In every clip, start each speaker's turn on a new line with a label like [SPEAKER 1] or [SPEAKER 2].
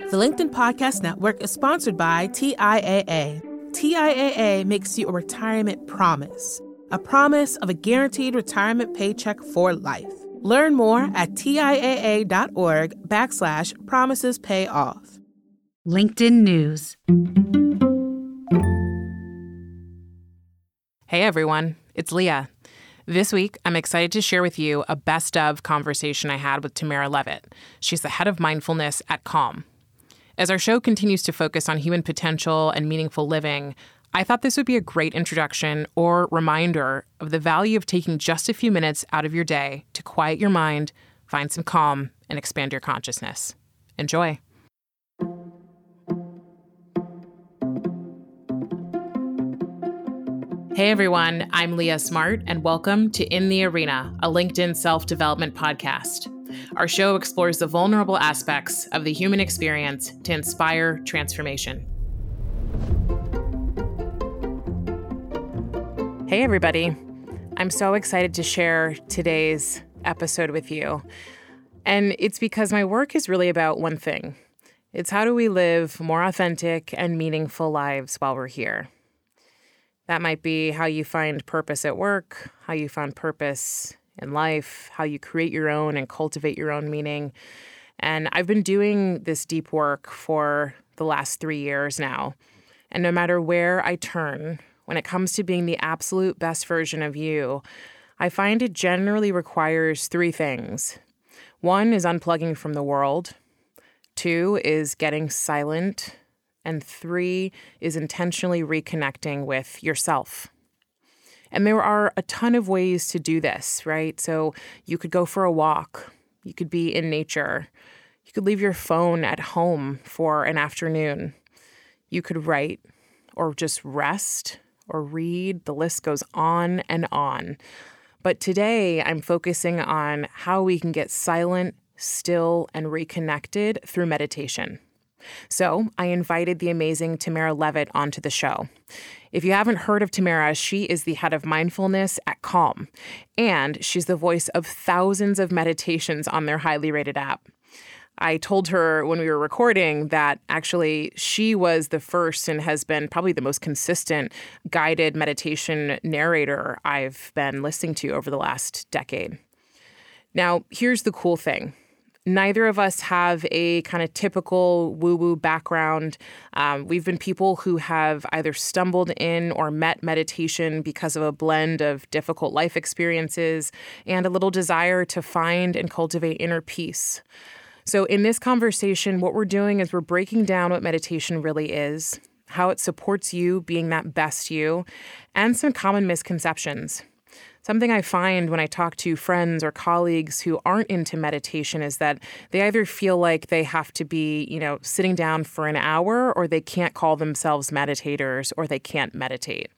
[SPEAKER 1] The LinkedIn Podcast Network is sponsored by TIAA. TIAA makes you a retirement promise, a promise of a guaranteed retirement paycheck for life. Learn more at TIAA.org backslash promises pay off.
[SPEAKER 2] LinkedIn News.
[SPEAKER 3] Hey everyone, it's Leah. This week, I'm excited to share with you a best of conversation I had with Tamara Levitt. She's the head of mindfulness at Calm. As our show continues to focus on human potential and meaningful living, I thought this would be a great introduction or reminder of the value of taking just a few minutes out of your day to quiet your mind, find some calm, and expand your consciousness. Enjoy. Hey everyone, I'm Leah Smart, and welcome to In the Arena, a LinkedIn self development podcast. Our show explores the vulnerable aspects of the human experience to inspire transformation. Hey, everybody. I'm so excited to share today's episode with you. And it's because my work is really about one thing it's how do we live more authentic and meaningful lives while we're here. That might be how you find purpose at work, how you find purpose in life, how you create your own and cultivate your own meaning. And I've been doing this deep work for the last three years now. And no matter where I turn, when it comes to being the absolute best version of you, I find it generally requires three things. One is unplugging from the world, two is getting silent, and three is intentionally reconnecting with yourself. And there are a ton of ways to do this, right? So you could go for a walk, you could be in nature, you could leave your phone at home for an afternoon, you could write or just rest or read. The list goes on and on. But today I'm focusing on how we can get silent, still, and reconnected through meditation. So I invited the amazing Tamara Levitt onto the show. If you haven't heard of Tamara, she is the head of mindfulness at Calm, and she's the voice of thousands of meditations on their highly rated app. I told her when we were recording that actually she was the first and has been probably the most consistent guided meditation narrator I've been listening to over the last decade. Now, here's the cool thing neither of us have a kind of typical woo woo background. Um, we've been people who have either stumbled in or met meditation because of a blend of difficult life experiences and a little desire to find and cultivate inner peace. So, in this conversation, what we're doing is we're breaking down what meditation really is, how it supports you being that best you, and some common misconceptions. Something I find when I talk to friends or colleagues who aren't into meditation is that they either feel like they have to be, you know, sitting down for an hour or they can't call themselves meditators or they can't meditate.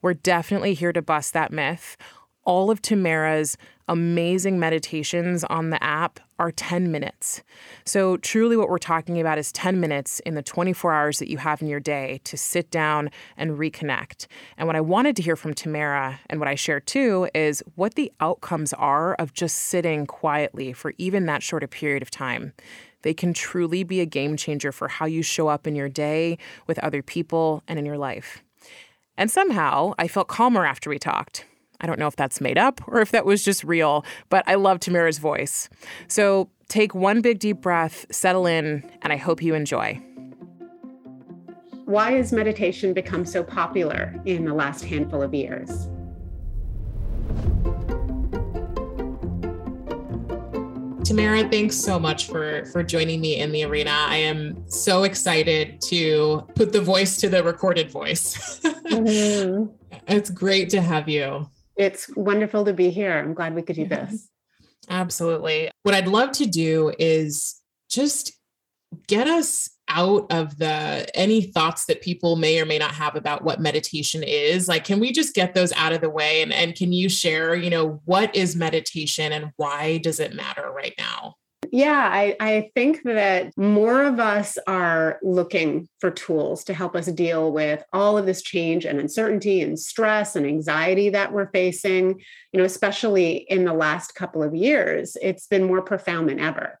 [SPEAKER 3] We're definitely here to bust that myth all of Tamara's amazing meditations on the app are 10 minutes. So, truly, what we're talking about is 10 minutes in the 24 hours that you have in your day to sit down and reconnect. And what I wanted to hear from Tamara and what I share too is what the outcomes are of just sitting quietly for even that short a period of time. They can truly be a game changer for how you show up in your day with other people and in your life. And somehow I felt calmer after we talked. I don't know if that's made up or if that was just real, but I love Tamara's voice. So take one big deep breath, settle in, and I hope you enjoy.
[SPEAKER 4] Why has meditation become so popular in the last handful of years?
[SPEAKER 3] Tamara, thanks so much for for joining me in the arena. I am so excited to put the voice to the recorded voice. mm-hmm. It's great to have you.
[SPEAKER 4] It's wonderful to be here. I'm glad we could do this.
[SPEAKER 3] Absolutely. What I'd love to do is just get us out of the any thoughts that people may or may not have about what meditation is like can we just get those out of the way and and can you share you know what is meditation and why does it matter right now
[SPEAKER 4] yeah, I, I think that more of us are looking for tools to help us deal with all of this change and uncertainty and stress and anxiety that we're facing, you know, especially in the last couple of years. It's been more profound than ever.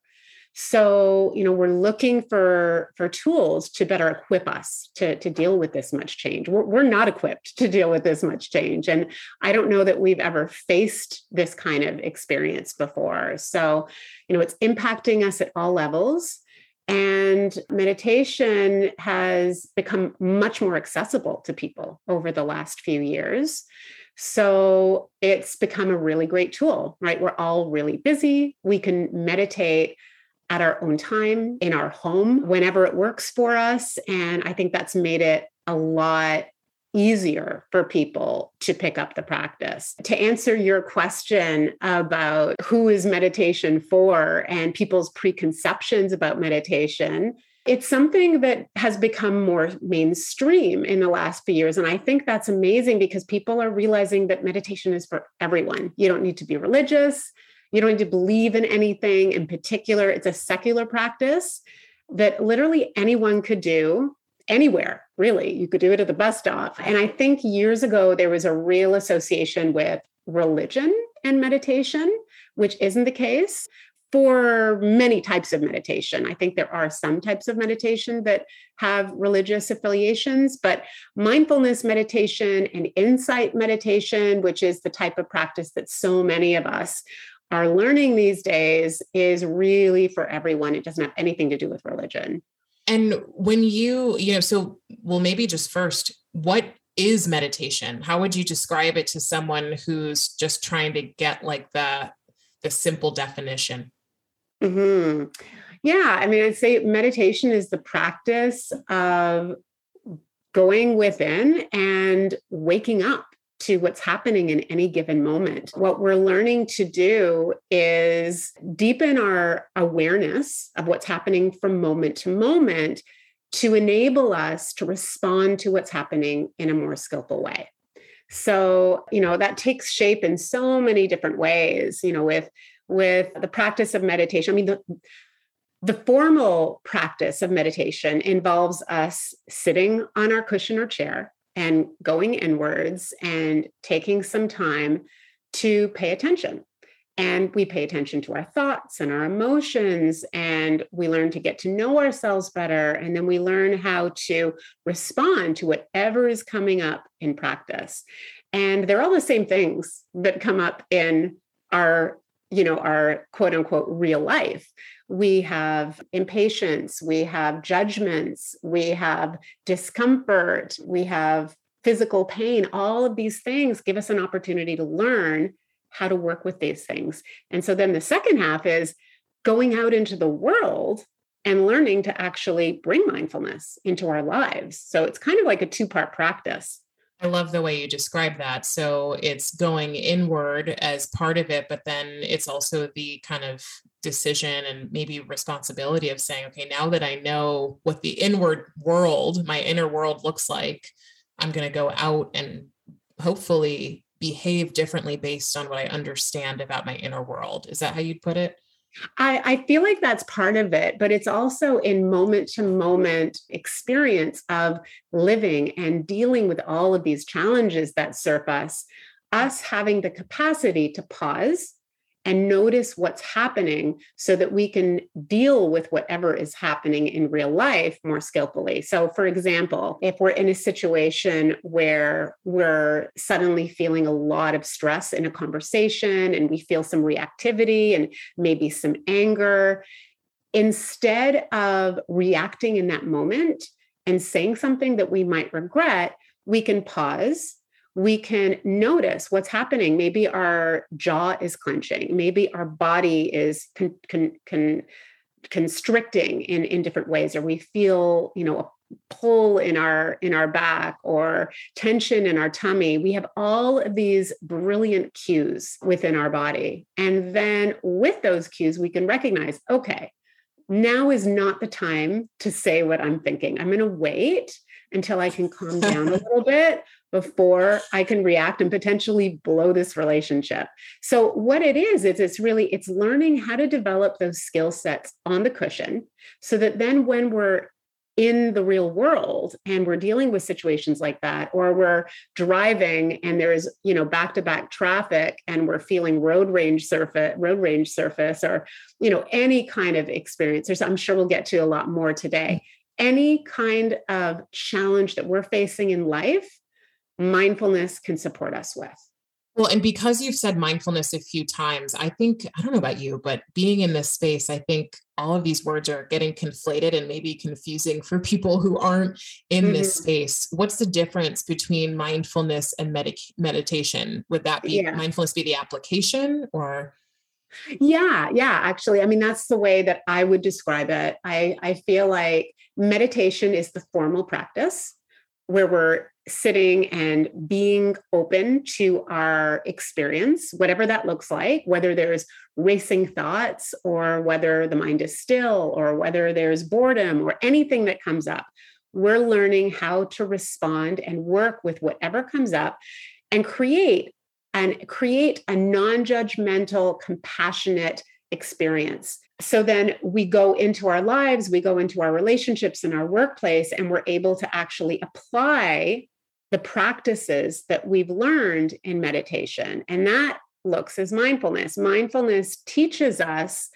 [SPEAKER 4] So you know we're looking for for tools to better equip us to to deal with this much change we're, we're not equipped to deal with this much change and i don't know that we've ever faced this kind of experience before so you know it's impacting us at all levels and meditation has become much more accessible to people over the last few years so it's become a really great tool, right? We're all really busy. We can meditate at our own time in our home whenever it works for us. And I think that's made it a lot easier for people to pick up the practice. To answer your question about who is meditation for and people's preconceptions about meditation, it's something that has become more mainstream in the last few years. And I think that's amazing because people are realizing that meditation is for everyone. You don't need to be religious. You don't need to believe in anything in particular. It's a secular practice that literally anyone could do anywhere, really. You could do it at the bus stop. And I think years ago, there was a real association with religion and meditation, which isn't the case for many types of meditation. I think there are some types of meditation that have religious affiliations, but mindfulness meditation and insight meditation, which is the type of practice that so many of us our learning these days is really for everyone. It doesn't have anything to do with religion.
[SPEAKER 5] And when you, you know, so well, maybe just first, what is meditation? How would you describe it to someone who's just trying to get like the the simple definition?
[SPEAKER 4] hmm Yeah, I mean, I'd say meditation is the practice of going within and waking up to what's happening in any given moment. What we're learning to do is deepen our awareness of what's happening from moment to moment to enable us to respond to what's happening in a more skillful way. So, you know, that takes shape in so many different ways, you know, with with the practice of meditation. I mean, the the formal practice of meditation involves us sitting on our cushion or chair and going inwards and taking some time to pay attention. And we pay attention to our thoughts and our emotions, and we learn to get to know ourselves better. And then we learn how to respond to whatever is coming up in practice. And they're all the same things that come up in our you know our quote unquote real life we have impatience, we have judgments, we have discomfort, we have physical pain. All of these things give us an opportunity to learn how to work with these things. And so then the second half is going out into the world and learning to actually bring mindfulness into our lives. So it's kind of like a two part practice.
[SPEAKER 5] I love the way you describe that. So it's going inward as part of it, but then it's also the kind of decision and maybe responsibility of saying, okay, now that I know what the inward world, my inner world looks like, I'm going to go out and hopefully behave differently based on what I understand about my inner world. Is that how you'd put it?
[SPEAKER 4] I, I, feel like that's part of it, but it's also in moment to moment experience of living and dealing with all of these challenges that surface, us having the capacity to pause and notice what's happening so that we can deal with whatever is happening in real life more skillfully. So, for example, if we're in a situation where we're suddenly feeling a lot of stress in a conversation and we feel some reactivity and maybe some anger, instead of reacting in that moment and saying something that we might regret, we can pause we can notice what's happening. Maybe our jaw is clenching. Maybe our body is con, con, con, constricting in, in different ways, or we feel, you know, a pull in our in our back or tension in our tummy we have all of these brilliant cues within our body and then with those cues we can recognize okay now is not the time to say what i'm thinking i'm going to wait until i can calm down a little bit before I can react and potentially blow this relationship. So what it is is it's really it's learning how to develop those skill sets on the cushion so that then when we're in the real world and we're dealing with situations like that or we're driving and there's you know back to back traffic and we're feeling road rage surface road rage surface or you know any kind of experience. There's i'm sure we'll get to a lot more today. Any kind of challenge that we're facing in life mindfulness can support us with
[SPEAKER 3] well, and because you've said mindfulness a few times, I think, I don't know about you, but being in this space, I think all of these words are getting conflated and maybe confusing for people who aren't in mm-hmm. this space. What's the difference between mindfulness and medic- meditation? Would that be yeah. mindfulness be the application or?
[SPEAKER 4] Yeah, yeah, actually. I mean, that's the way that I would describe it. I, I feel like meditation is the formal practice where we're sitting and being open to our experience, whatever that looks like, whether there's racing thoughts or whether the mind is still or whether there's boredom or anything that comes up. We're learning how to respond and work with whatever comes up and create and create a non-judgmental, compassionate experience. So then we go into our lives, we go into our relationships in our workplace, and we're able to actually apply the practices that we've learned in meditation. And that looks as mindfulness. Mindfulness teaches us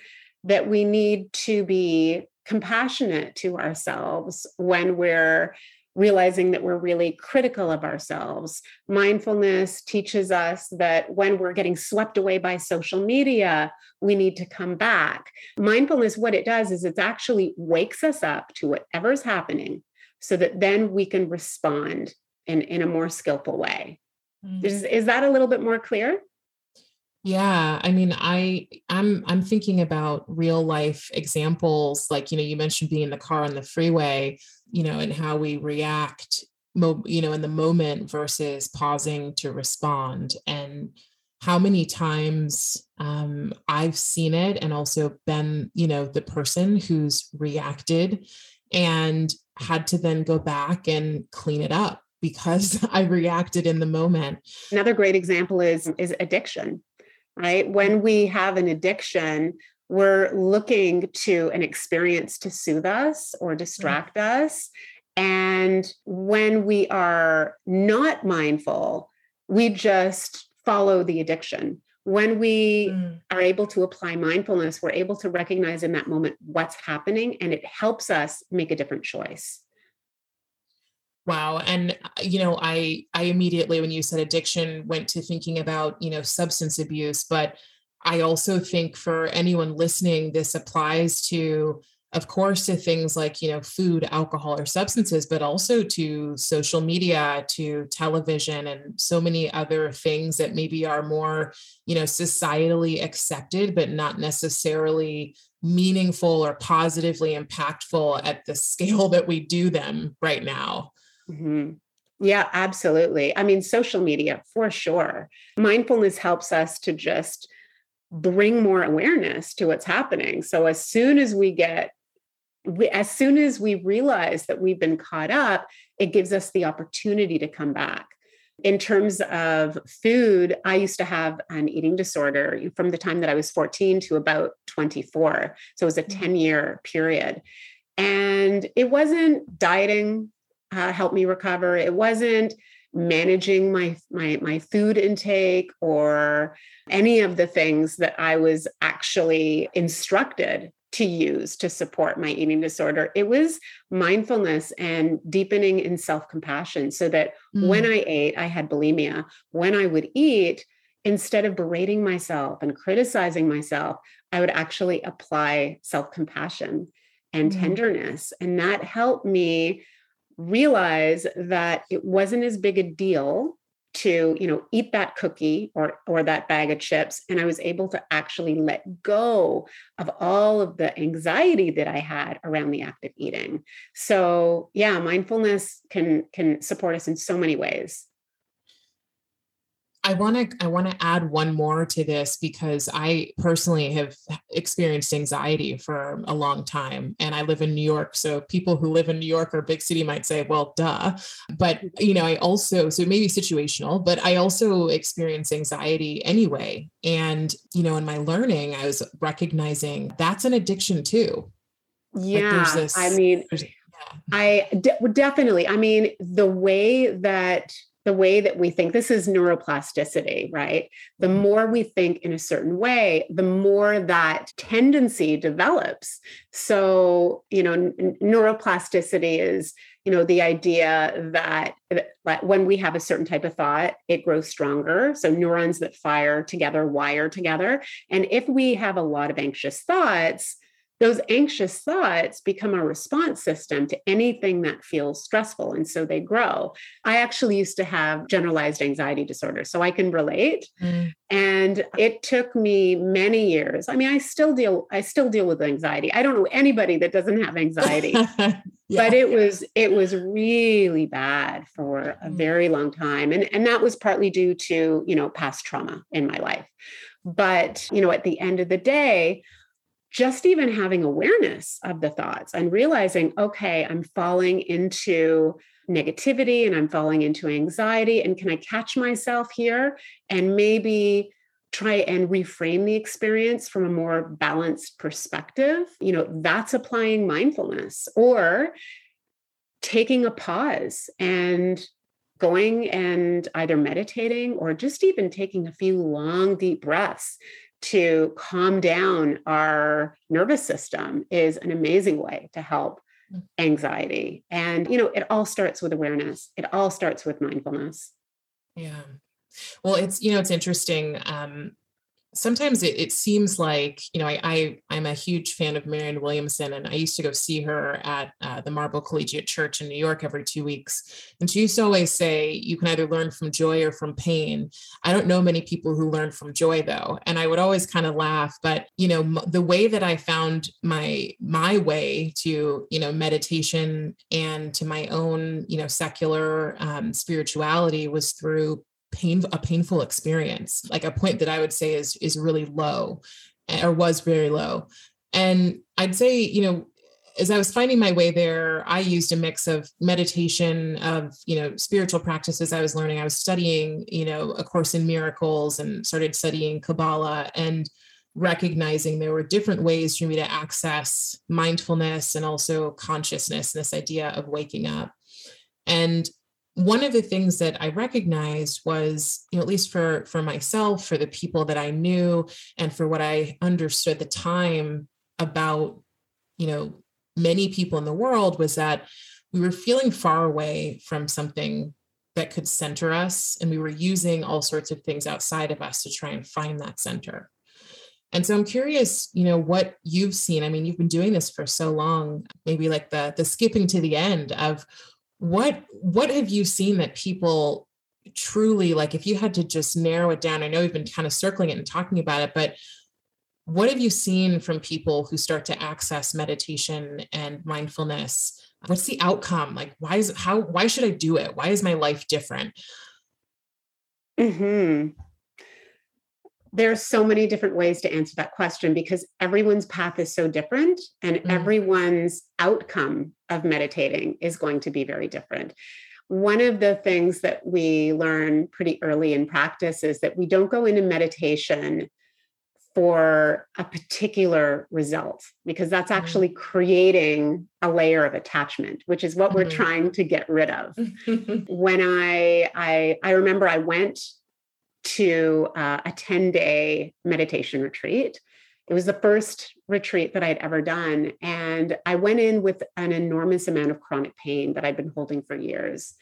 [SPEAKER 4] that we need to be compassionate to ourselves when we're realizing that we're really critical of ourselves. Mindfulness teaches us that when we're getting swept away by social media, we need to come back. Mindfulness, what it does is it actually wakes us up to whatever's happening so that then we can respond in, in a more skillful way. Mm-hmm. Is, is that a little bit more clear?
[SPEAKER 3] Yeah, I mean, I I'm I'm thinking about real life examples like you know you mentioned being in the car on the freeway, you know, and how we react you know in the moment versus pausing to respond and how many times um, I've seen it and also been, you know, the person who's reacted and had to then go back and clean it up because I reacted in the moment.
[SPEAKER 4] Another great example is is addiction, right? When we have an addiction, we're looking to an experience to soothe us or distract mm-hmm. us. And when we are not mindful, we just follow the addiction. When we mm. are able to apply mindfulness, we're able to recognize in that moment what's happening and it helps us make a different choice.
[SPEAKER 3] Wow. And uh, you know, I I immediately when you said addiction went to thinking about, you know, substance abuse, but I also think for anyone listening this applies to of course to things like, you know, food, alcohol or substances, but also to social media, to television and so many other things that maybe are more, you know, societally accepted but not necessarily meaningful or positively impactful at the scale that we do them right now.
[SPEAKER 4] Mm-hmm. Yeah, absolutely. I mean, social media for sure. Mindfulness helps us to just bring more awareness to what's happening. So as soon as we get we, as soon as we realize that we've been caught up, it gives us the opportunity to come back. In terms of food, I used to have an eating disorder from the time that I was 14 to about 24. So it was a mm. 10 year period. And it wasn't dieting uh, helped me recover. It wasn't managing my my my food intake or any of the things that I was actually instructed to use to support my eating disorder. It was mindfulness and deepening in self compassion so that mm. when I ate, I had bulimia. When I would eat, instead of berating myself and criticizing myself, I would actually apply self compassion and mm. tenderness. And that helped me realize that it wasn't as big a deal to you know eat that cookie or or that bag of chips and i was able to actually let go of all of the anxiety that i had around the act of eating. So yeah mindfulness can can support us in so many ways
[SPEAKER 3] I want to I want to add one more to this because I personally have experienced anxiety for a long time and I live in New York so people who live in New York or big city might say well duh. But mm-hmm. you know I also so maybe situational but I also experience anxiety anyway and you know in my learning I was recognizing that's an addiction too.
[SPEAKER 4] Yeah like this, I mean I de- definitely. I mean, the way that the way that we think this is neuroplasticity right? The mm-hmm. more we think in a certain way the more that tendency develops. So you know n- neuroplasticity is you know the idea that, that when we have a certain type of thought it grows stronger. So neurons that fire together wire together. And if we have a lot of anxious thoughts those anxious thoughts become a response system to anything that feels stressful. And so they grow. I actually used to have generalized anxiety disorder, so I can relate. Mm. And it took me many years. I mean, I still deal, I still deal with anxiety. I don't know anybody that doesn't have anxiety. yeah. But it was it was really bad for a mm. very long time. And, and that was partly due to, you know, past trauma in my life. But, you know, at the end of the day, just even having awareness of the thoughts and realizing, okay, I'm falling into negativity and I'm falling into anxiety. And can I catch myself here and maybe try and reframe the experience from a more balanced perspective? You know, that's applying mindfulness or taking a pause and going and either meditating or just even taking a few long, deep breaths to calm down our nervous system is an amazing way to help mm. anxiety. And, you know, it all starts with awareness, it all starts with mindfulness.
[SPEAKER 3] Yeah. Well, it's, you know, it's interesting. Um, sometimes it, it, seems like you know I, I am a huge fan of Marianne Williamson and I used to go see her at uh, the Marble Collegiate Church in New York every two weeks. And she used to always say you can either learn from joy or from pain. I don't know many people who learn from joy though and I would always kind of laugh but you know m- the way that I found my my way to you know meditation and to my own you know secular um, spirituality was through pain a painful experience like a point that i would say is is really low eh, or was very low. And i'd say you know as i was finding my way there i used a mix of meditation of you know spiritual practices i was learning. I was studying you know a course in miracles and started studying kabbalah and recognizing there were different ways for me to access mindfulness and also consciousness this idea of waking up. And one of the things that I recognized was, you know, at least for for myself, for the people that I knew, and for what I understood the time about, you know, many people in the world was that we were feeling far away from something that could center us, and we were using all sorts of things outside of us to try and find that center. And so I'm curious, you know, what you've seen. I mean, you've been doing this for so long, maybe like the the skipping to the end of what what have you seen that people truly like if you had to just narrow it down i know you've been kind of circling it and talking about it but what have you seen from people who start to access meditation and mindfulness? What's the outcome? Like why is how why should i do it? Why is my life different?
[SPEAKER 4] Hmm there's so many different ways to answer that question because everyone's path is so different and mm. everyone's outcome of meditating is going to be very different. One of the things that we learn pretty early in practice is that we don't go into meditation for a particular result because that's mm. actually creating a layer of attachment which is what mm-hmm. we're trying to get rid of when I, I i remember i went to uh, a 10 day meditation retreat. It was the first retreat that I'd ever done. And I went in with an enormous amount of chronic pain that I'd been holding for years.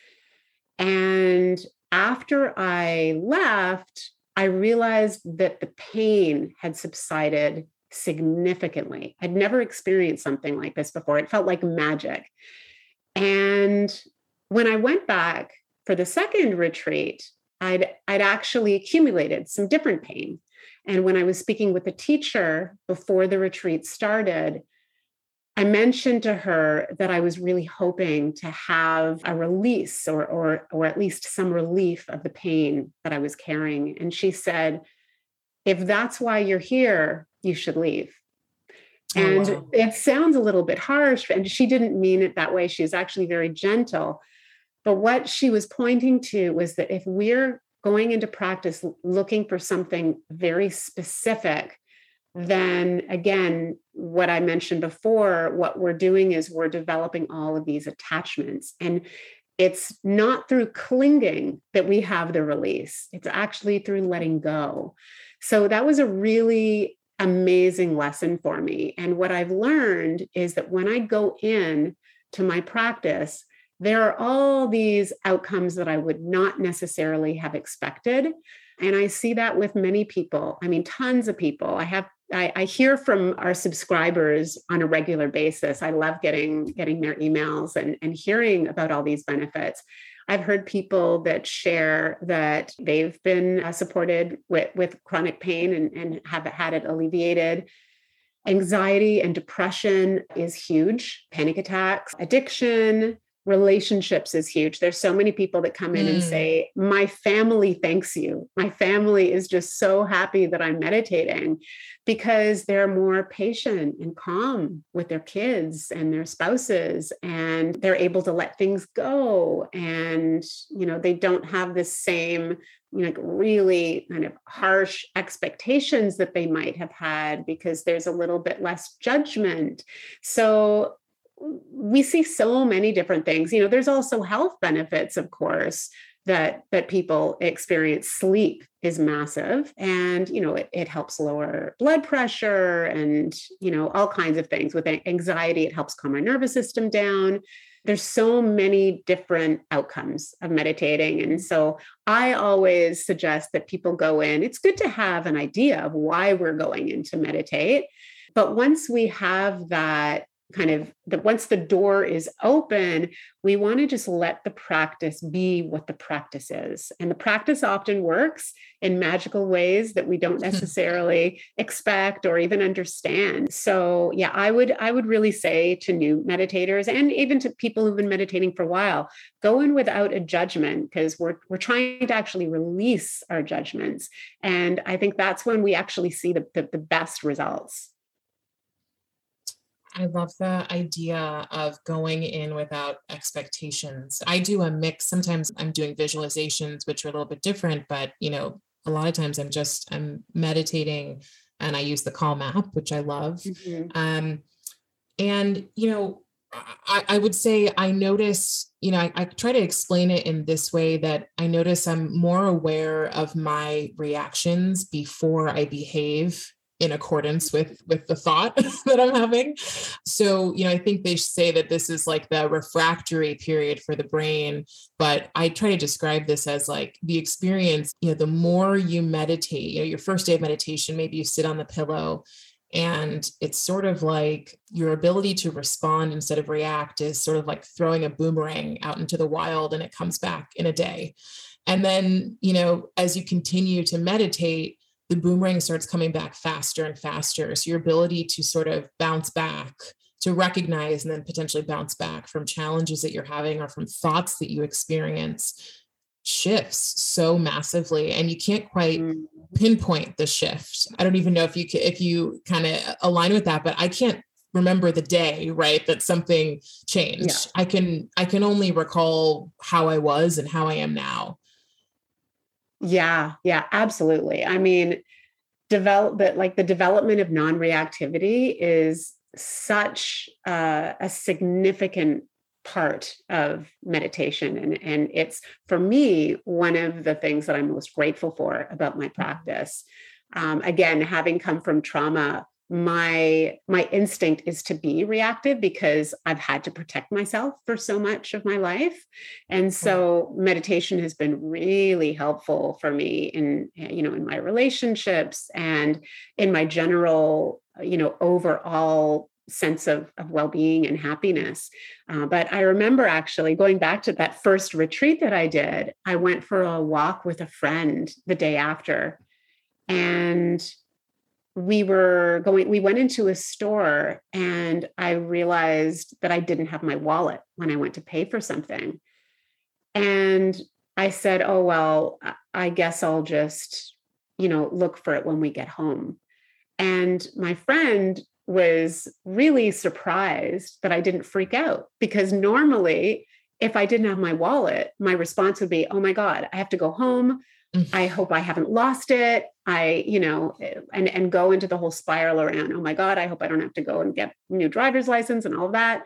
[SPEAKER 4] And after I left, I realized that the pain had subsided significantly. I'd never experienced something like this before. It felt like magic. And when I went back for the second retreat, I'd, I'd actually accumulated some different pain. And when I was speaking with the teacher before the retreat started, I mentioned to her that I was really hoping to have a release or, or, or at least some relief of the pain that I was carrying. And she said, if that's why you're here, you should leave. Oh, and wow. it sounds a little bit harsh, and she didn't mean it that way. She was actually very gentle. But what she was pointing to was that if we're going into practice looking for something very specific, then again, what I mentioned before, what we're doing is we're developing all of these attachments. And it's not through clinging that we have the release, it's actually through letting go. So that was a really amazing lesson for me. And what I've learned is that when I go in to my practice, there are all these outcomes that I would not necessarily have expected. And I see that with many people. I mean, tons of people. I have I, I, hear from our subscribers on a regular basis. I love getting getting their emails and, and hearing about all these benefits. I've heard people that share that they've been uh, supported with, with chronic pain and, and have had it alleviated. Anxiety and depression is huge, panic attacks, addiction, relationships is huge. There's so many people that come in mm. and say, My family thanks you. My family is just so happy that I'm meditating because they're more patient and calm with their kids and their spouses and they're able to let things go and you know they don't have the same you know really kind of harsh expectations that they might have had because there's a little bit less judgment so we see so many different things. You know there's also health benefits of course that that people experience. Sleep is massive and you know it, it helps lower blood pressure and you know all kinds of things. With anxiety it helps calm our nervous system down. There's so many different outcomes of meditating and so i always suggest that people go in. It's good to have an idea of why we're going in to meditate but once we have that kind of that once the door is open, we want to just let the practice be what the practice is. And the practice often works in magical ways that we don't necessarily expect or even understand. So yeah, I would I would really say to new meditators and even to people who've been meditating for a while, go in without a judgment because we're we're trying to actually release our judgments. And I think that's when we actually see the, the, the best results.
[SPEAKER 3] I love the idea of going in without expectations. I do a mix. Sometimes I'm doing visualizations, which are a little bit different, but you know, a lot of times I'm just I'm meditating and I use the Calm app, which I love. Mm-hmm. Um, and you know, I, I, would say I notice, you know, I, I try to explain it in this way that I notice I'm more aware of my reactions before I behave in accordance with with the thought that i'm having. So you know i think they say that this is like the refractory period for the brain but i try to describe this as like the experience you know the more you meditate you know your first day of meditation maybe you sit on the pillow and it's sort of like your ability to respond instead of react is sort of like throwing a boomerang out into the wild and it comes back in a day. And then you know as you continue to meditate the boomerang starts coming back faster and faster. So your ability to sort of bounce back, to recognize and then potentially bounce back from challenges that you're having or from thoughts that you experience shifts so massively and you can't quite mm. pinpoint the shift. I don't even know if you can, if you kind of align with that, but I can't remember the day right that something changed yeah. i can i can only recall how i was and how i am now
[SPEAKER 4] yeah, yeah, absolutely. I mean, develop but like the development of non-reactivity is such uh, a significant part of meditation and and it's for me one of the things that i'm most grateful for about my mm-hmm. practice um, again having come from trauma my my instinct is to be reactive because i've had to protect myself for so much of my life. And so meditation has been really helpful for me in you know in my relationships and in my general you know overall sense of, of well-being and happiness. Uh, but i remember actually going back to that first retreat that i did i went for a walk with a friend the day after. And we were going we went into a store and i realized that i didn't have my wallet when i went to pay for something. And i said oh well i guess i'll just you know look for it when we get home. And my friend was really surprised that i didn't freak out because normally if i didn't have my wallet my response would be oh my god i have to go home Mm-hmm. I hope I haven't lost it. I, you know, and and go into the whole spiral around, oh my God, I hope I don't have to go and get new driver's license and all of that.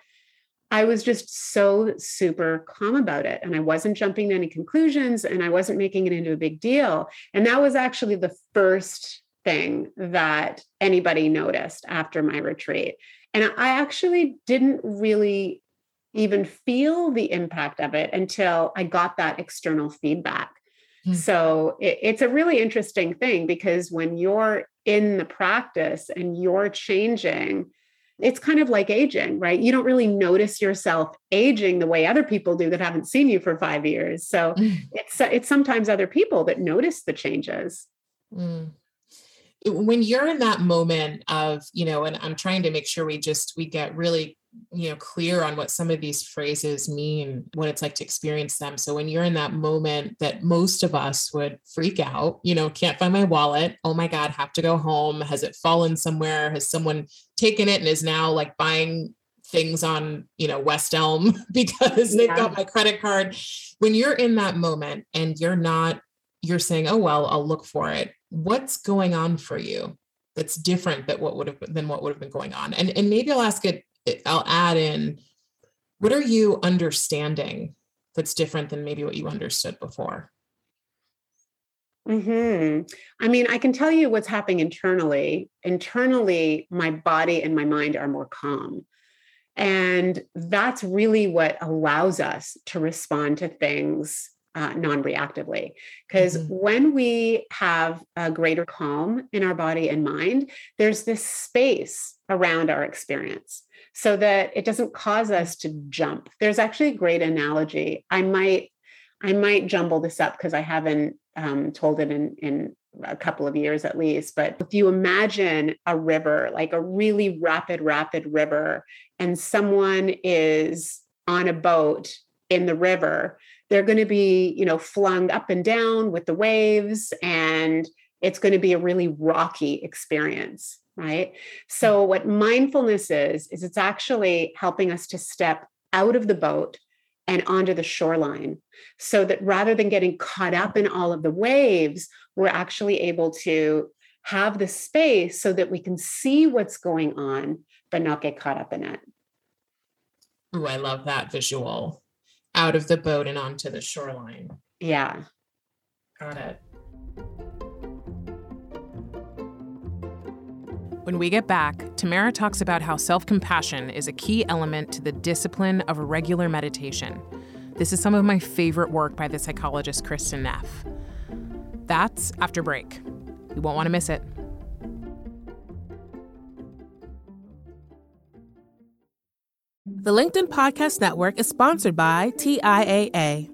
[SPEAKER 4] I was just so super calm about it. And I wasn't jumping to any conclusions and I wasn't making it into a big deal. And that was actually the first thing that anybody noticed after my retreat. And I actually didn't really even feel the impact of it until I got that external feedback. Mm-hmm. So it, it's a really interesting thing because when you're in the practice and you're changing, it's kind of like aging, right? You don't really notice yourself aging the way other people do that haven't seen you for five years. So mm. it's it's sometimes other people that notice the changes. Mm
[SPEAKER 3] when you're in that moment of you know and i'm trying to make sure we just we get really you know clear on what some of these phrases mean what it's like to experience them. So when you're in that moment that most of us would freak out you know can't find my wallet. Oh my god have to go home. Has it fallen somewhere? Has someone taken it and is now like buying things on you know west elm because they've yeah. got my credit card? When you're in that moment and you're not you're saying oh well i'll look for it what's going on for you that's different that what would have than what would have been going on? And and maybe i'll ask it i'll add in what are you understanding that's different than maybe what you understood before
[SPEAKER 4] hmm I mean, I can tell you what's happening internally. Internally, my body and my mind are more calm. And that's really what allows us to respond to things uh, non reactively. Because mm-hmm. when we have a greater calm in our body and mind, there's this space around our experience so that it doesn't cause us to jump. There's actually a great analogy. I might. I might jumble this up because I haven't um, told it in, in a couple of years at least. But if you imagine a river, like a really rapid, rapid river, and someone is on a boat in the river, they're going to be, you know, flung up and down with the waves and it's going to be a really rocky experience, right? Mm. So what mindfulness is is it's actually helping us to step out of the boat and onto the shoreline so that rather than getting caught up in all of the waves, we're actually able to have the space so that we can see what's going on but not get caught up in it.
[SPEAKER 3] Oh, I love that visual out of the boat and onto the shoreline.
[SPEAKER 4] Yeah.
[SPEAKER 3] Got it.
[SPEAKER 5] When we get back, Tamara talks about how self compassion is a key element to the discipline of regular meditation. This is some of my favorite work by the psychologist Kristin Neff. That's after break. You won't want to miss it.
[SPEAKER 1] The LinkedIn Podcast Network is sponsored by TIAA.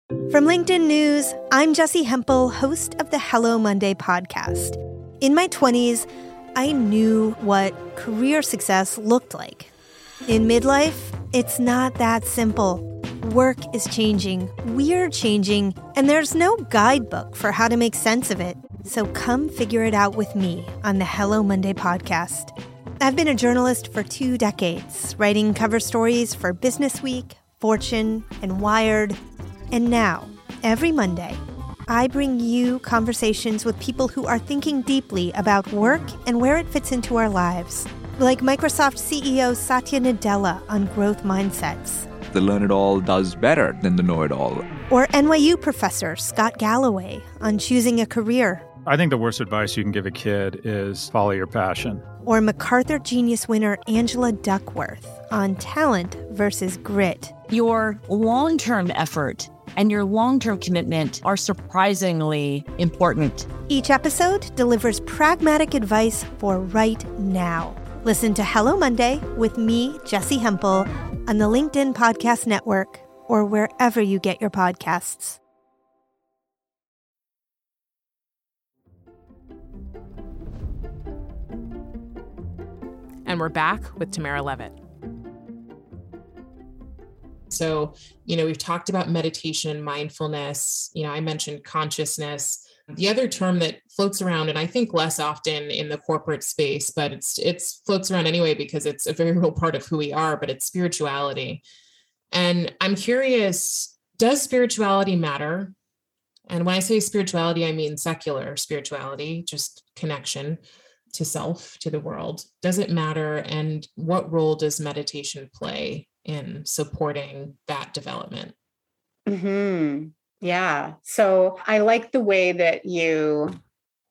[SPEAKER 6] From LinkedIn News, I'm Jessi Hempel, host of the Hello Monday podcast. In my 20s, I knew what career success looked like. In midlife, it's not that simple. Work is changing, we're changing, and there's no guidebook for how to make sense of it. So come figure it out with me on the Hello Monday podcast. I've been a journalist for two decades, writing cover stories for Business Week, Fortune, and Wired. And now, every Monday, I bring you conversations with people who are thinking deeply about work and where it fits into our lives, like Microsoft CEO Satya Nadella on growth mindsets.
[SPEAKER 7] The learn it all does better than the know it all.
[SPEAKER 6] Or NYU professor Scott Galloway on choosing a career.
[SPEAKER 8] I think the worst advice you can give a kid is follow your passion.
[SPEAKER 6] Or MacArthur Genius winner Angela Duckworth on talent versus grit.
[SPEAKER 9] Your long term effort and your long term commitment are surprisingly important.
[SPEAKER 6] Each episode delivers pragmatic advice for right now. Listen to Hello Monday with me, Jessi Hempel, on the LinkedIn Podcast Network or wherever you get your podcasts.
[SPEAKER 5] And we're back with Tamara Levitt.
[SPEAKER 3] So, you know, we've talked about meditation, mindfulness. You know, I mentioned consciousness. The other term that floats around, and I think less often in the corporate space, but it's it's floats around anyway because it's a very real part of who we are. But it's spirituality, and I'm curious: Does spirituality matter? And when I say spirituality, I mean secular spirituality, just connection to self, to the world. Does it matter? And what role does meditation play in supporting that development?
[SPEAKER 4] Hmm. Yeah. So I like the way that you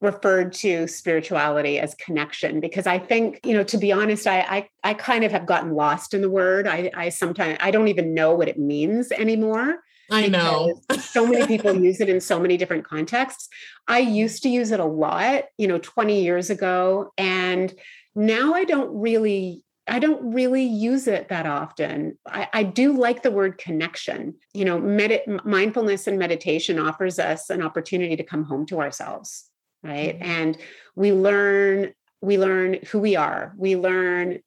[SPEAKER 4] referred to spirituality as connection because I think, you know, to be honest, I I, I kind of have gotten lost in the word. I, I sometimes I don't even know what it means anymore.
[SPEAKER 3] I know.
[SPEAKER 4] so many people use it in so many different contexts. I used to use it a lot, you know, 20 years ago. And now I don't really I don't really use it that often. I, I do like the word connection. You know, med- mindfulness and meditation offers us an opportunity to come home to ourselves, right? Mm-hmm. And we learn we learn who we are. We learn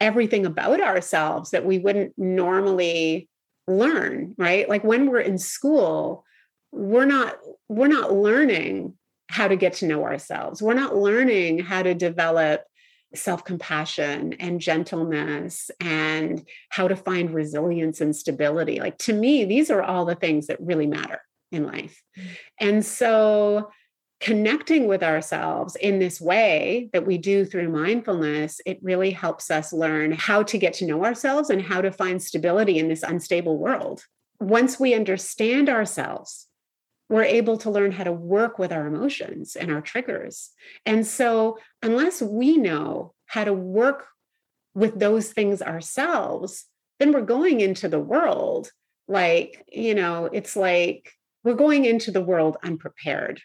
[SPEAKER 4] everything about ourselves that we wouldn't normally learn, right? Like when we're in school, we're not we're not learning how to get to know ourselves. We're not learning how to develop self compassion and gentleness and how to find resilience and stability. Like to me, these are all the things that really matter in life. Mm-hmm. And so, connecting with ourselves in this way that we do through mindfulness, it really helps us learn how to get to know ourselves and how to find stability in this unstable world. Once we understand ourselves, we're able to learn how to work with our emotions and our triggers. And so, unless we know how to work with those things ourselves, then we're going into the world like, you know, it's like we're going into the world unprepared.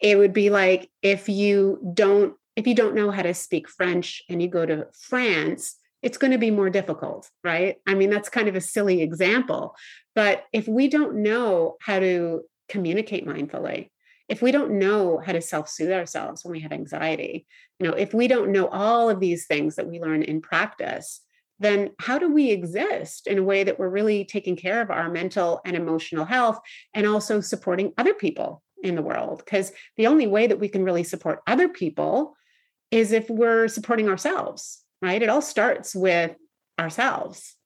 [SPEAKER 4] It would be like if you don't if you don't know how to speak French and you go to France, it's going to be more difficult, right? I mean, that's kind of a silly example. But if we don't know how to communicate mindfully. If we don't know how to self-soothe ourselves when we have anxiety you know if we don't know all of these things that we learn in practice then how do we exist in a way that we're really taking care of our mental and emotional health and also supporting other people in the world? Because the only way that we can really support other people is if we're supporting ourselves right? It all starts with ourselves.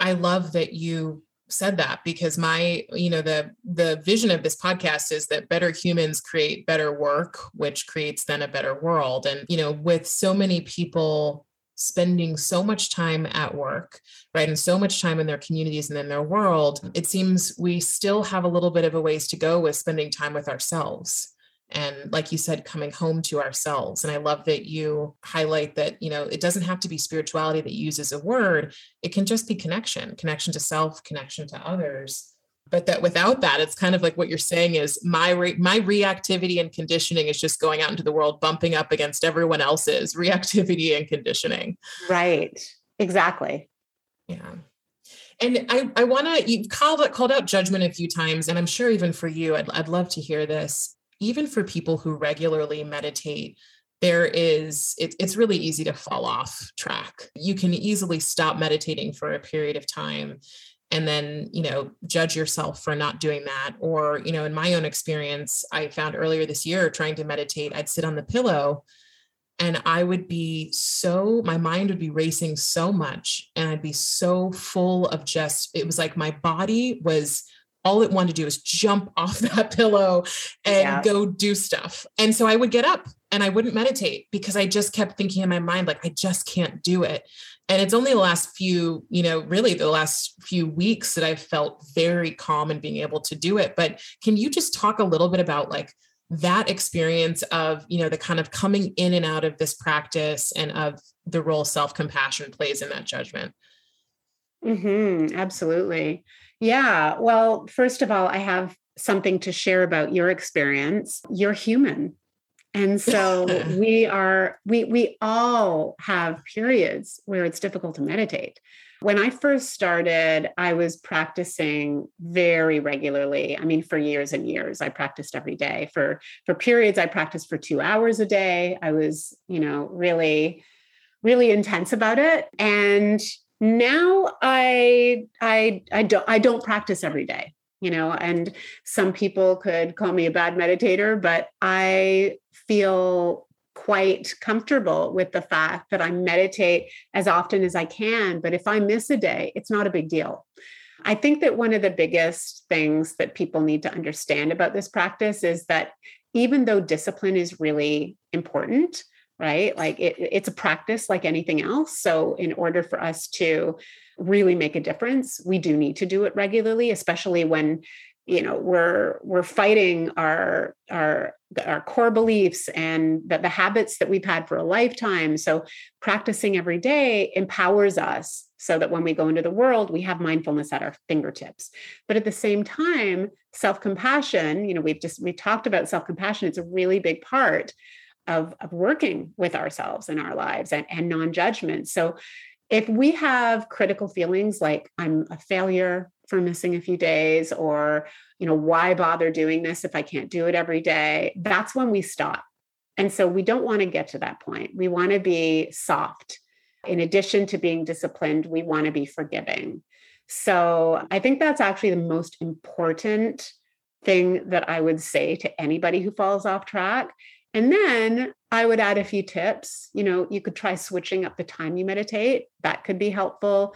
[SPEAKER 3] I love that you said that because my you know the the vision of this podcast is that better humans create better work which creates then a better world. And you know with so many people spending so much time at work right and so much time in their communities and in their world it seems we still have a little bit of a ways to go with spending time with ourselves and like you said coming home to ourselves and i love that you highlight that you know it doesn't have to be spirituality that uses a word it can just be connection connection to self connection to others. But that without that it's kind of like what you're saying is my re- my reactivity and conditioning is just going out into the world bumping up against everyone else's reactivity and conditioning.
[SPEAKER 4] Right. Exactly.
[SPEAKER 3] Yeah. And I, I want to, you've called, called out judgment a few times, and I'm sure even for you, I'd, I'd love to hear this even for people who regularly meditate, there is it, it's really easy to fall off track. You can easily stop meditating for a period of time and then you know judge yourself for not doing that or you know in my own experience i found earlier this year trying to meditate i'd sit on the pillow and i would be so my mind would be racing so much and i'd be so full of just it was like my body was all it wanted to do was jump off that pillow and yeah. go do stuff. And so I would get up and I wouldn't meditate because I just kept thinking in my mind, like, I just can't do it. And it's only the last few, you know, really the last few weeks that I've felt very calm and being able to do it. But can you just talk a little bit about like that experience of, you know, the kind of coming in and out of this practice and of the role self compassion plays in that judgment?
[SPEAKER 4] Mm-hmm, absolutely. Yeah. Well, first of all, I have something to share about your experience. You're human. And so we are we we all have periods where it's difficult to meditate. When I first started, I was practicing very regularly. I mean, for years and years, I practiced every day. For for periods, I practiced for two hours a day. I was, you know, really really intense about it. And now I I I don't I don't practice every day, you know, and some people could call me a bad meditator, but I feel quite comfortable with the fact that I meditate as often as I can. But if I miss a day, it's not a big deal. I think that one of the biggest things that people need to understand about this practice is that even though discipline is really important, right? Like it, it's a practice like anything else. So, in order for us to really make a difference, we do need to do it regularly, especially when you know we're we're fighting our our our core beliefs and the, the habits that we've had for a lifetime so practicing every day empowers us so that when we go into the world we have mindfulness at our fingertips but at the same time self-compassion you know we've just we talked about self-compassion it's a really big part of, of working with ourselves in our lives and, and non-judgment. So if we have critical feelings like i'm a failure for missing a few days or you know why bother doing this if i can't do it every day? that's when we stop. And so we don't want to get to that point. We want to be soft. In addition to being disciplined we want to be forgiving. So i think that's actually the most important thing that i would say to anybody who falls off track and then I would add a few tips. You know, you could try switching up the time you meditate. That could be helpful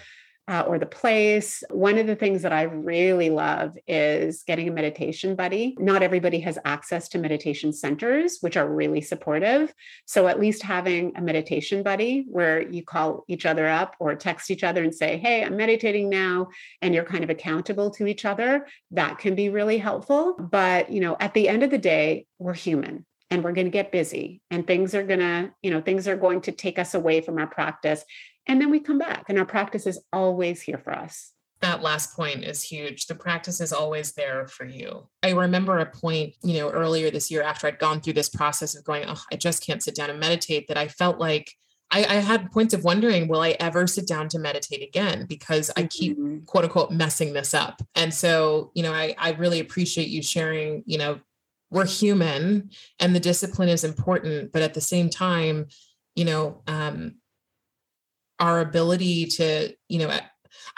[SPEAKER 4] uh, or the place. One of the things that I really love is getting a meditation buddy. Not everybody has access to meditation centers, which are really supportive. So, at least having a meditation buddy where you call each other up or text each other and say, Hey, I'm meditating now, and you're kind of accountable to each other, that can be really helpful. But, you know, at the end of the day, we're human and we're going to get busy and things are going to you know things are going to take us away from our practice and then we come back and our practice is always here for us
[SPEAKER 3] that last point is huge. The practice is always there for you. I remember a point, you know, earlier this year after I'd gone through this process of going, oh, I just can't sit down and meditate, that I felt like I, I had points of wondering, will I ever sit down to meditate again? Because I keep mm-hmm. quote unquote messing this up. And so, you know, I, I really appreciate you sharing, you know, we're human and the discipline is important, but at the same time, you know, um, our ability to you know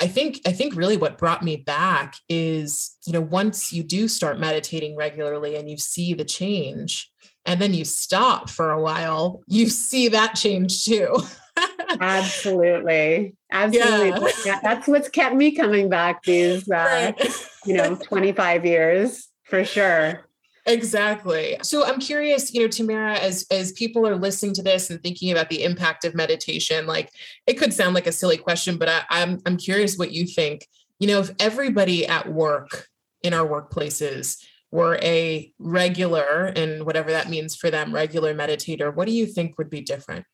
[SPEAKER 3] i think i think really what brought me back is you know once you do start meditating regularly and you see the change and then you stop for a while you see that change too
[SPEAKER 4] absolutely absolutely yeah. that's what's kept me coming back these uh, right. you know 25 years for sure
[SPEAKER 3] Exactly. So I'm curious, you know, Tamara, as as people are listening to this and thinking about the impact of meditation, like it could sound like a silly question, but I, I'm I'm curious what you think. You know, if everybody at work in our workplaces were a regular and whatever that means for them, regular meditator, what do you think would be different?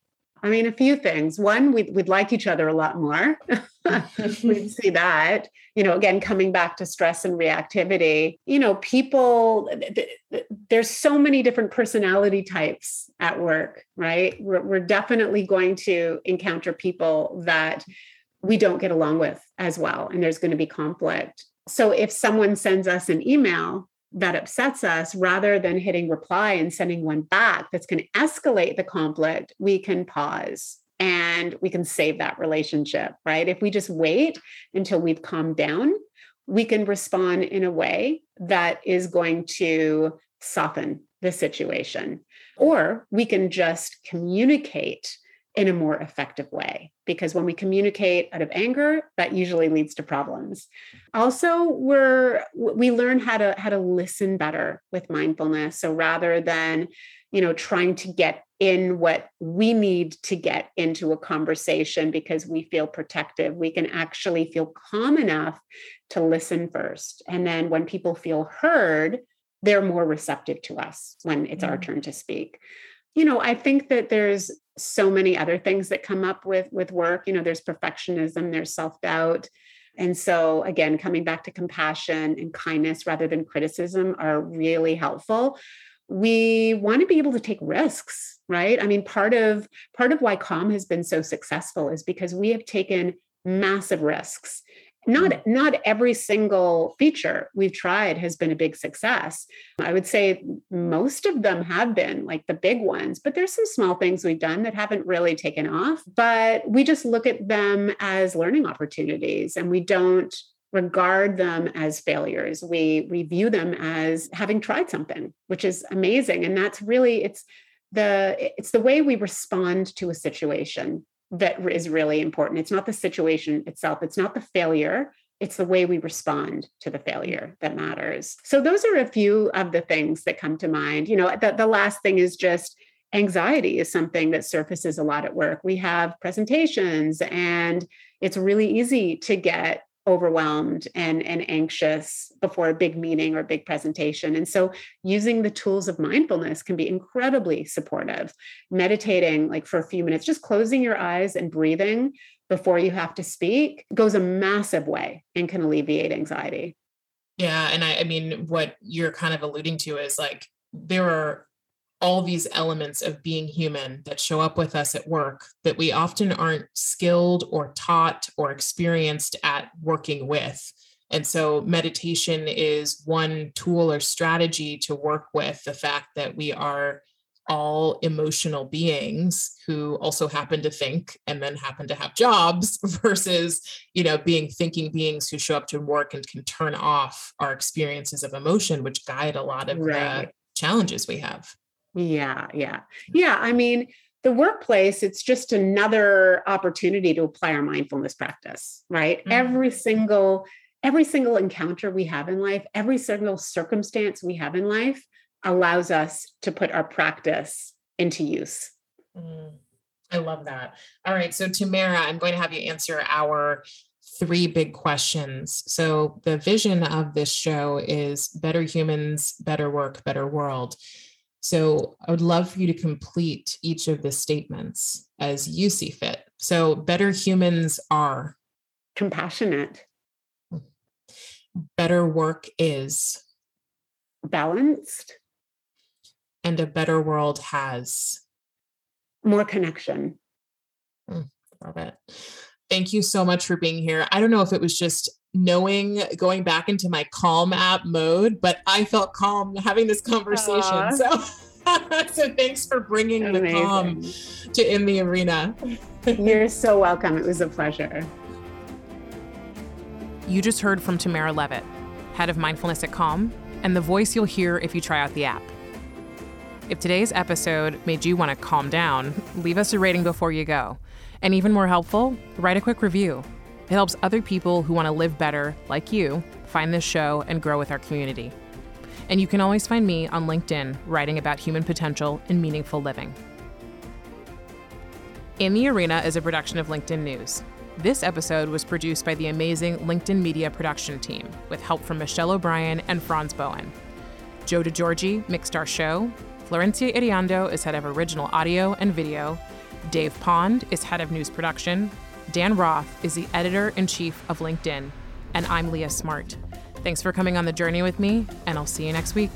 [SPEAKER 4] I mean, a few things. One, we'd, we'd like each other a lot more. we'd see that. You know, again, coming back to stress and reactivity, you know, people, th- th- there's so many different personality types at work, right? We're, we're definitely going to encounter people that we don't get along with as well, and there's going to be conflict. So if someone sends us an email that upsets us, rather than hitting reply and sending one back that's going to escalate the conflict, we can pause and we can save that relationship, right? If we just wait until we've calmed down, we can respond in a way that is going to soften the situation. Or we can just communicate in a more effective way because when we communicate out of anger that usually leads to problems. Also we're we learn how to how to listen better with mindfulness. So rather than you know trying to get in what we need to get into a conversation because we feel protective we can actually feel calm enough to listen first. And then when people feel heard they're more receptive to us when it's our mm. turn to speak you know i think that there's so many other things that come up with with work. You know there's perfectionism there's self-doubt. And so again coming back to compassion and kindness rather than criticism are really helpful. We want to be able to take risks right? I mean part of part of why calm has been so successful is because we have taken massive risks not mm. not every single feature we've tried has been a big success. I would say most of them have been like the big ones but there's some small things we've done that haven't really taken off but we just look at them as learning opportunities and we don't regard them as failures. We we view them as having tried something which is amazing and that's really it's the it's the way we respond to a situation that is really important. It's not the situation itself, it's not the failure. It's the way we respond to the failure that matters. So, those are a few of the things that come to mind. You know, the, the last thing is just anxiety is something that surfaces a lot at work. We have presentations, and it's really easy to get overwhelmed and, and anxious before a big meeting or a big presentation. And so using the tools of mindfulness can be incredibly supportive. Meditating, like for a few minutes, just closing your eyes and breathing before you have to speak goes a massive way and can alleviate anxiety.
[SPEAKER 3] Yeah. And I, I mean, what you're kind of alluding to is like there are all these elements of being human that show up with us at work that we often aren't skilled or taught or experienced at working with. And so, meditation is one tool or strategy to work with the fact that we are all emotional beings who also happen to think and then happen to have jobs versus you know being thinking beings who show up to work and can turn off our experiences of emotion which guide a lot of right. the challenges we have
[SPEAKER 4] yeah, yeah. Yeah, I mean, the workplace, it's just another opportunity to apply our mindfulness practice, right? Mm-hmm. Every single every single encounter we have in life, every single circumstance we have in life allows us to put our practice into use.
[SPEAKER 3] Mm, I love that. All right, so Tamara, I'm going to have you answer our three big questions. So the vision of this show is better humans, better work, better world. So I would love for you to complete each of the statements as you see fit. So better humans are
[SPEAKER 4] compassionate.
[SPEAKER 3] Better work is
[SPEAKER 4] balanced.
[SPEAKER 3] And a better world has
[SPEAKER 4] more connection.
[SPEAKER 3] Mm, love it. Thank you so much for being here. I don't know if it was just knowing going back into my calm app mode, but I felt calm having this conversation. Aww. So, so thanks for bringing Amazing. the calm to in the arena.
[SPEAKER 4] You're so welcome. It was a pleasure.
[SPEAKER 5] You just heard from Tamara Levitt, head of mindfulness at Calm, and the voice you'll hear if you try out the app. If today's episode made you want to calm down, leave us a rating before you go. And even more helpful, write a quick review. It helps other people who want to live better, like you, find this show and grow with our community. And you can always find me on LinkedIn writing about human potential and meaningful living. In the Arena is a production of LinkedIn News. This episode was produced by the amazing LinkedIn Media production team with help from Michelle O'Brien and Franz Bowen. Joe DeGiorgi mixed our show. Florencia Iriondo is head of original audio and video. Dave Pond is head of news production. Dan Roth is the editor in chief of LinkedIn, and I'm Leah Smart. Thanks for coming on the journey with me, and I'll see you next week.